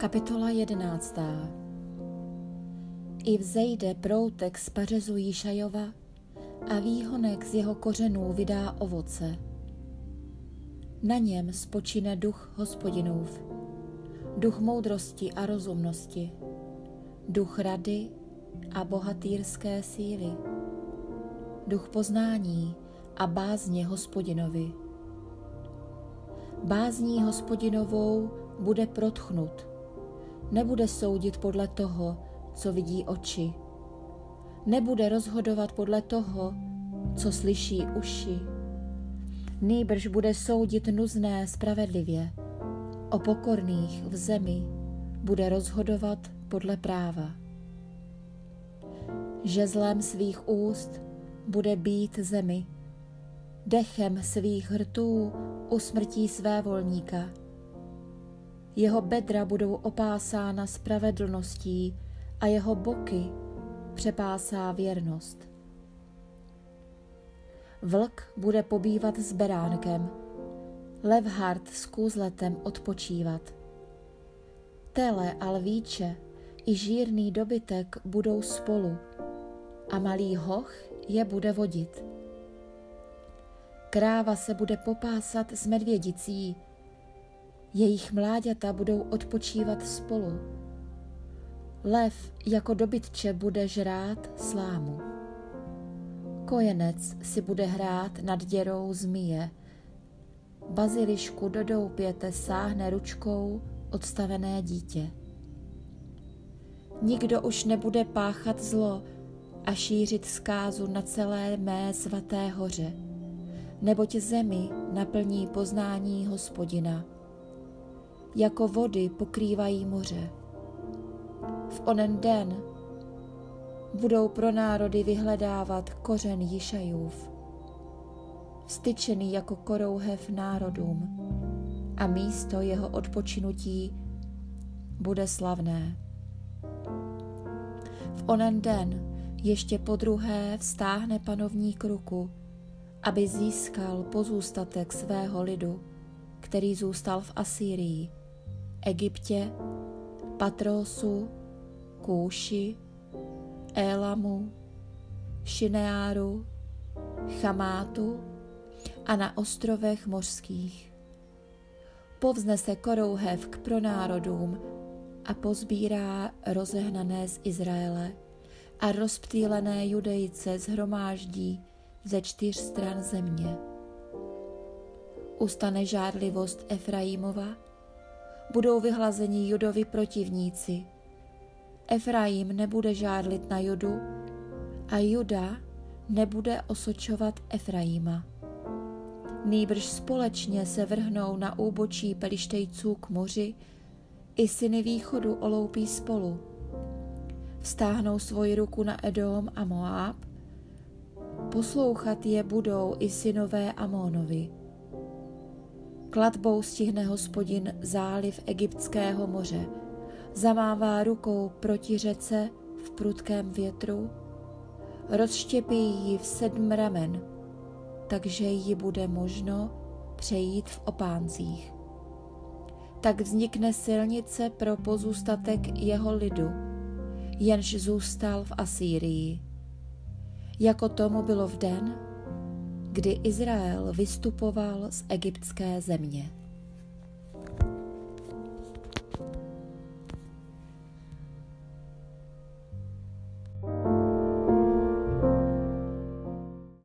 Kapitola jedenáctá I vzejde proutek z pařezu Jíšajova a výhonek z jeho kořenů vydá ovoce. Na něm spočine duch hospodinův, duch moudrosti a rozumnosti, duch rady a bohatýrské síly, duch poznání a bázně hospodinovi. Bázní hospodinovou bude protchnut, nebude soudit podle toho, co vidí oči, nebude rozhodovat podle toho, co slyší uši. Nýbrž bude soudit nuzné spravedlivě, o pokorných v zemi bude rozhodovat podle práva. Žezlem svých úst bude být zemi, dechem svých hrtů usmrtí své volníka. Jeho bedra budou opásána spravedlností a jeho boky přepásá věrnost. Vlk bude pobývat s beránkem, levhart s kůzletem odpočívat. Tele a lvíče i žírný dobytek budou spolu a malý hoch je bude vodit. Kráva se bude popásat s medvědicí, jejich mláďata budou odpočívat spolu. Lev jako dobytče bude žrát slámu. Kojenec si bude hrát nad děrou zmije. Bazilišku do doupěte sáhne ručkou odstavené dítě. Nikdo už nebude páchat zlo a šířit zkázu na celé mé svaté hoře, neboť zemi naplní poznání hospodina. Jako vody pokrývají moře. V onen den budou pro národy vyhledávat kořen Jišajův, vstyčený jako korouhev národům a místo jeho odpočinutí bude slavné. V onen den ještě po druhé vstáhne panovník ruku, aby získal pozůstatek svého lidu, který zůstal v Asýrii, Egyptě, Patrosu, Kůši, Élamu, Šineáru, Chamátu a na ostrovech mořských. Povznese korouhev k pronárodům a pozbírá rozehnané z Izraele a rozptýlené judejce zhromáždí ze čtyř stran země. Ustane žárlivost Efraimova, budou vyhlazeni judovi protivníci. Efraim nebude žárlit na judu a juda nebude osočovat Efraima. Nýbrž společně se vrhnou na úbočí pelištejců k moři, i syny východu oloupí spolu – Vztáhnou svoji ruku na Edom a Moab, poslouchat je budou i synové Amónovi. Kladbou stihne hospodin záliv egyptského moře, zamává rukou proti řece v prudkém větru, rozštěpí ji v sedm ramen, takže ji bude možno přejít v opáncích. Tak vznikne silnice pro pozůstatek jeho lidu, jenž zůstal v Asýrii. Jako tomu bylo v den, kdy Izrael vystupoval z egyptské země.